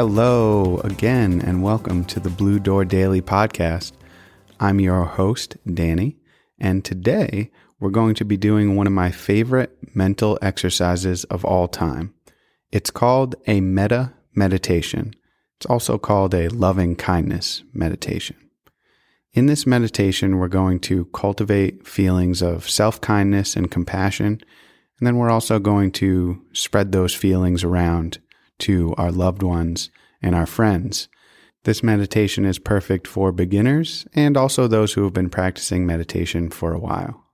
Hello again, and welcome to the Blue Door Daily Podcast. I'm your host, Danny, and today we're going to be doing one of my favorite mental exercises of all time. It's called a metta meditation. It's also called a loving kindness meditation. In this meditation, we're going to cultivate feelings of self kindness and compassion, and then we're also going to spread those feelings around to our loved ones and our friends. This meditation is perfect for beginners and also those who have been practicing meditation for a while.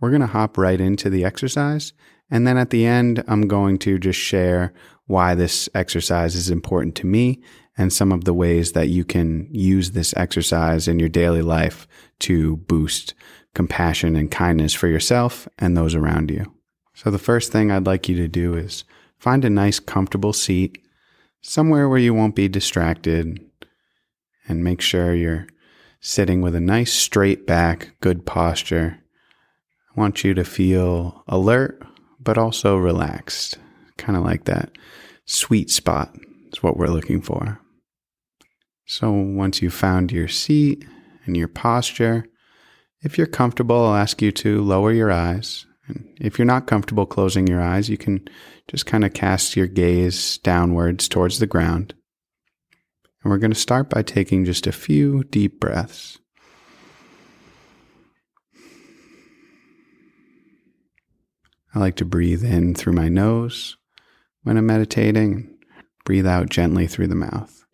We're going to hop right into the exercise, and then at the end, I'm going to just share why this exercise is important to me and some of the ways that you can use this exercise in your daily life to boost compassion and kindness for yourself and those around you. So, the first thing I'd like you to do is Find a nice, comfortable seat, somewhere where you won't be distracted, and make sure you're sitting with a nice, straight back, good posture. I want you to feel alert, but also relaxed, kind of like that sweet spot is what we're looking for. So once you've found your seat and your posture, if you're comfortable, I'll ask you to lower your eyes and if you're not comfortable closing your eyes, you can just kind of cast your gaze downwards towards the ground. And we're going to start by taking just a few deep breaths. I like to breathe in through my nose when I'm meditating breathe out gently through the mouth.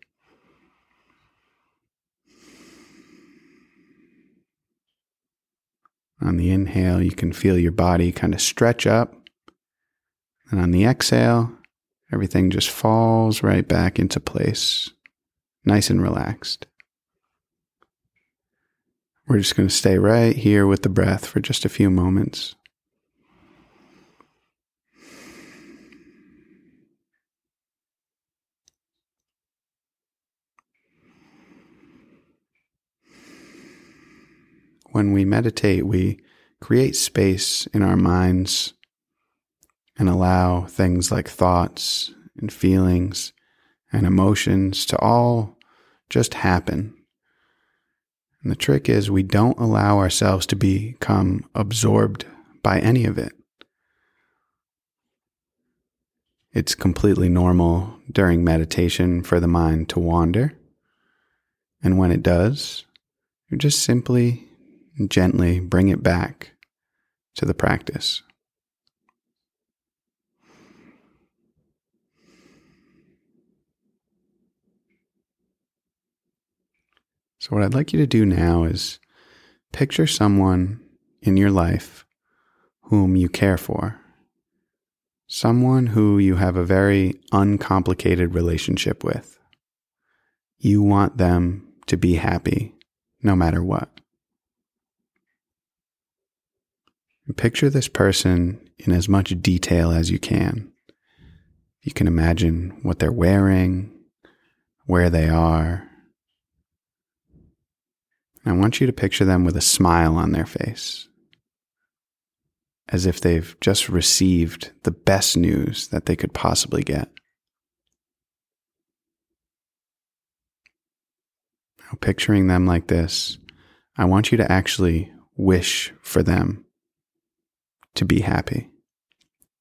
On the inhale, you can feel your body kind of stretch up. And on the exhale, everything just falls right back into place, nice and relaxed. We're just going to stay right here with the breath for just a few moments. when we meditate, we create space in our minds and allow things like thoughts and feelings and emotions to all just happen. And the trick is we don't allow ourselves to become absorbed by any of it. It's completely normal during meditation for the mind to wander. And when it does, you just simply gently bring it back to the practice. So, what I'd like you to do now is picture someone in your life whom you care for, someone who you have a very uncomplicated relationship with. You want them to be happy no matter what. Picture this person in as much detail as you can. You can imagine what they're wearing, where they are. I want you to picture them with a smile on their face, as if they've just received the best news that they could possibly get. Now, picturing them like this, I want you to actually wish for them to be happy.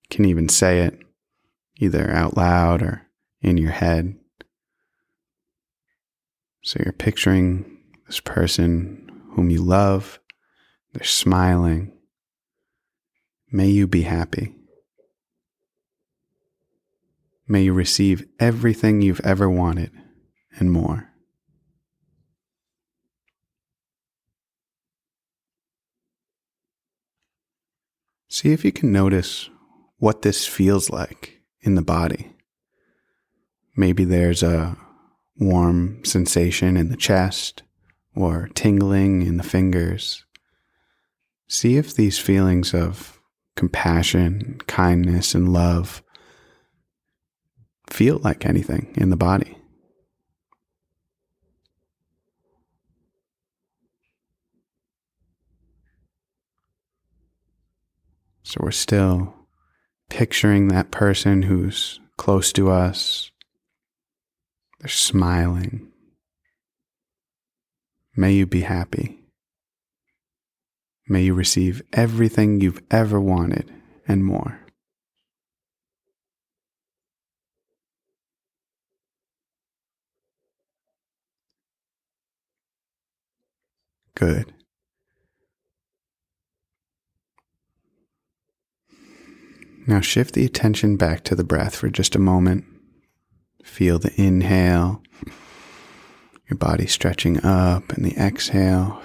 You can even say it either out loud or in your head. So you're picturing this person whom you love, they're smiling. May you be happy. May you receive everything you've ever wanted and more. See if you can notice what this feels like in the body. Maybe there's a warm sensation in the chest or tingling in the fingers. See if these feelings of compassion, kindness, and love feel like anything in the body. So we're still picturing that person who's close to us, They're smiling. May you be happy. May you receive everything you've ever wanted and more. Good. Now shift the attention back to the breath for just a moment. Feel the inhale, your body stretching up, and the exhale,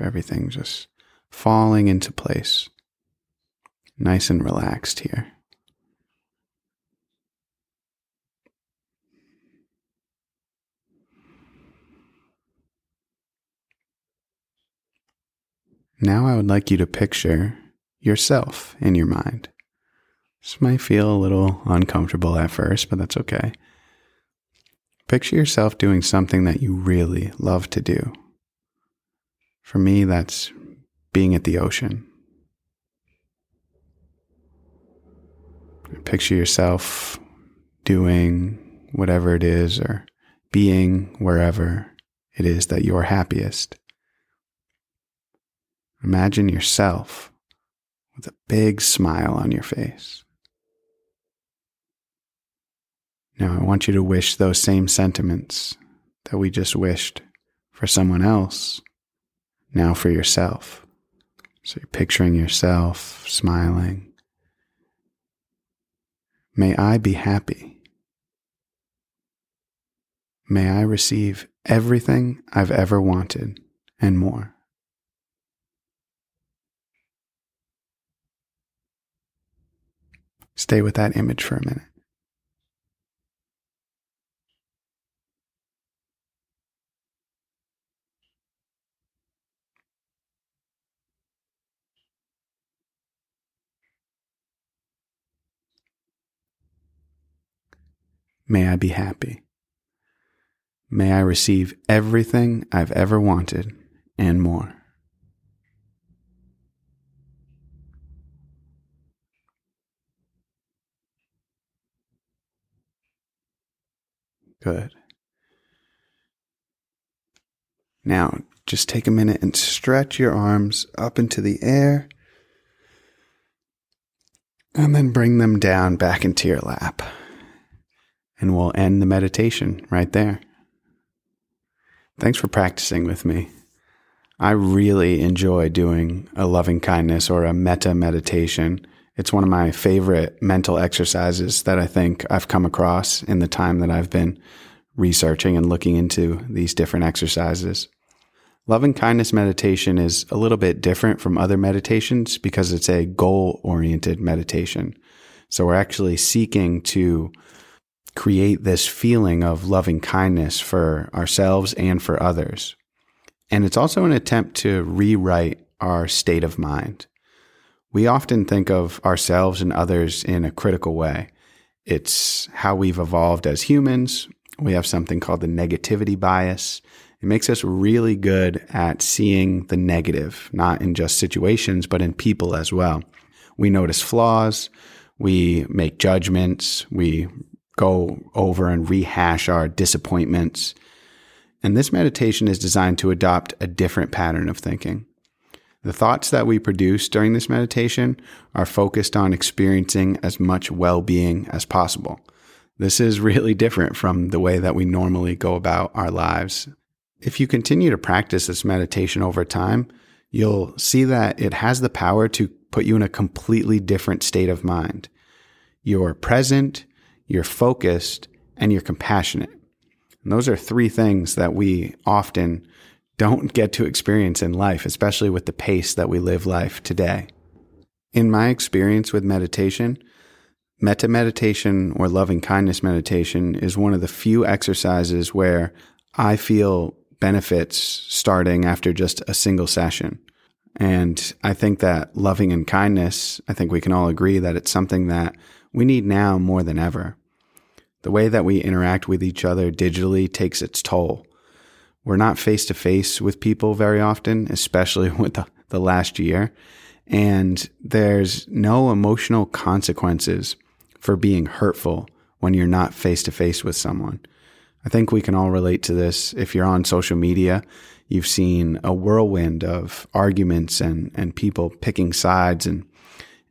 everything just falling into place. Nice and relaxed here. Now I would like you to picture yourself in your mind. This might feel a little uncomfortable at first, but that's okay. Picture yourself doing something that you really love to do. For me, that's being at the ocean. Picture yourself doing whatever it is or being wherever it is that you're happiest. Imagine yourself with a big smile on your face. Now, I want you to wish those same sentiments that we just wished for someone else, now for yourself. So you're picturing yourself smiling. May I be happy. May I receive everything I've ever wanted and more. Stay with that image for a minute. May I be happy. May I receive everything I've ever wanted and more. Good. Now, just take a minute and stretch your arms up into the air and then bring them down back into your lap. And we'll end the meditation right there. Thanks for practicing with me. I really enjoy doing a loving kindness or a metta meditation it's one of my favorite mental exercises that I think I've come across in the time that I've been researching and looking into these different exercises. Loving kindness meditation is a little bit different from other meditations because it's a goal oriented meditation. So we're actually seeking to create this feeling of loving kindness for ourselves and for others. And it's also an attempt to rewrite our state of mind. We often think of ourselves and others in a critical way. It's how we've evolved as humans. We have something called the negativity bias. It makes us really good at seeing the negative, not in just situations, but in people as well. We notice flaws. We make judgments. We go over and rehash our disappointments. And this meditation is designed to adopt a different pattern of thinking. The thoughts that we produce during this meditation are focused on experiencing as much well being as possible. This is really different from the way that we normally go about our lives. If you continue to practice this meditation over time, you'll see that it has the power to put you in a completely different state of mind. You're present, you're focused, and you're compassionate. And those are three things that we often don't get to experience in life, especially with the pace that we live life today. In my experience with meditation, metta meditation or loving kindness meditation is one of the few exercises where I feel benefits starting after just a single session. And I think that loving and kindness, I think we can all agree that it's something that we need now more than ever. The way that we interact with each other digitally takes its toll. We're not face to face with people very often, especially with the, the last year. And there's no emotional consequences for being hurtful when you're not face to face with someone. I think we can all relate to this. If you're on social media, you've seen a whirlwind of arguments and, and people picking sides and,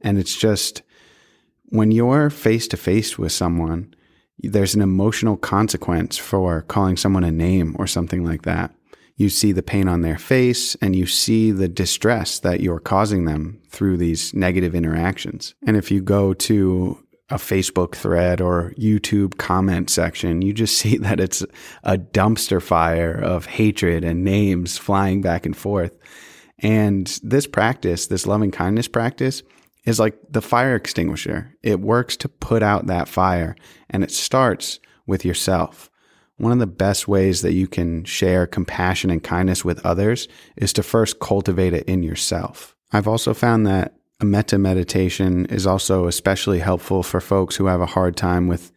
and it's just when you're face to face with someone, there's an emotional consequence for calling someone a name or something like that. You see the pain on their face and you see the distress that you're causing them through these negative interactions. And if you go to a Facebook thread or YouTube comment section, you just see that it's a dumpster fire of hatred and names flying back and forth. And this practice, this loving kindness practice, is like the fire extinguisher. It works to put out that fire and it starts with yourself. One of the best ways that you can share compassion and kindness with others is to first cultivate it in yourself. I've also found that a metta meditation is also especially helpful for folks who have a hard time with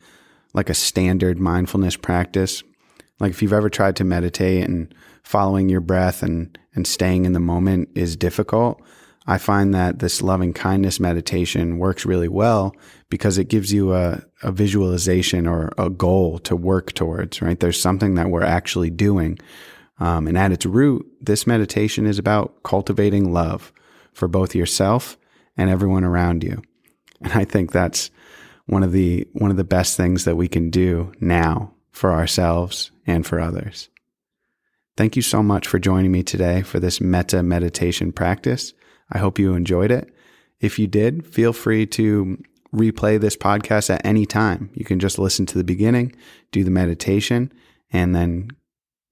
like a standard mindfulness practice. Like if you've ever tried to meditate and following your breath and, and staying in the moment is difficult, I find that this loving kindness meditation works really well because it gives you a, a visualization or a goal to work towards, right? There's something that we're actually doing. Um, and at its root, this meditation is about cultivating love for both yourself and everyone around you. And I think that's one of the, one of the best things that we can do now for ourselves and for others. Thank you so much for joining me today for this metta meditation practice. I hope you enjoyed it. If you did, feel free to replay this podcast at any time. You can just listen to the beginning, do the meditation, and then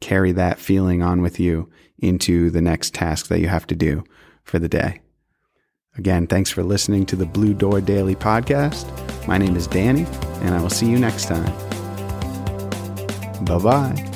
carry that feeling on with you into the next task that you have to do for the day. Again, thanks for listening to the Blue Door Daily podcast. My name is Danny, and I will see you next time. Bye bye.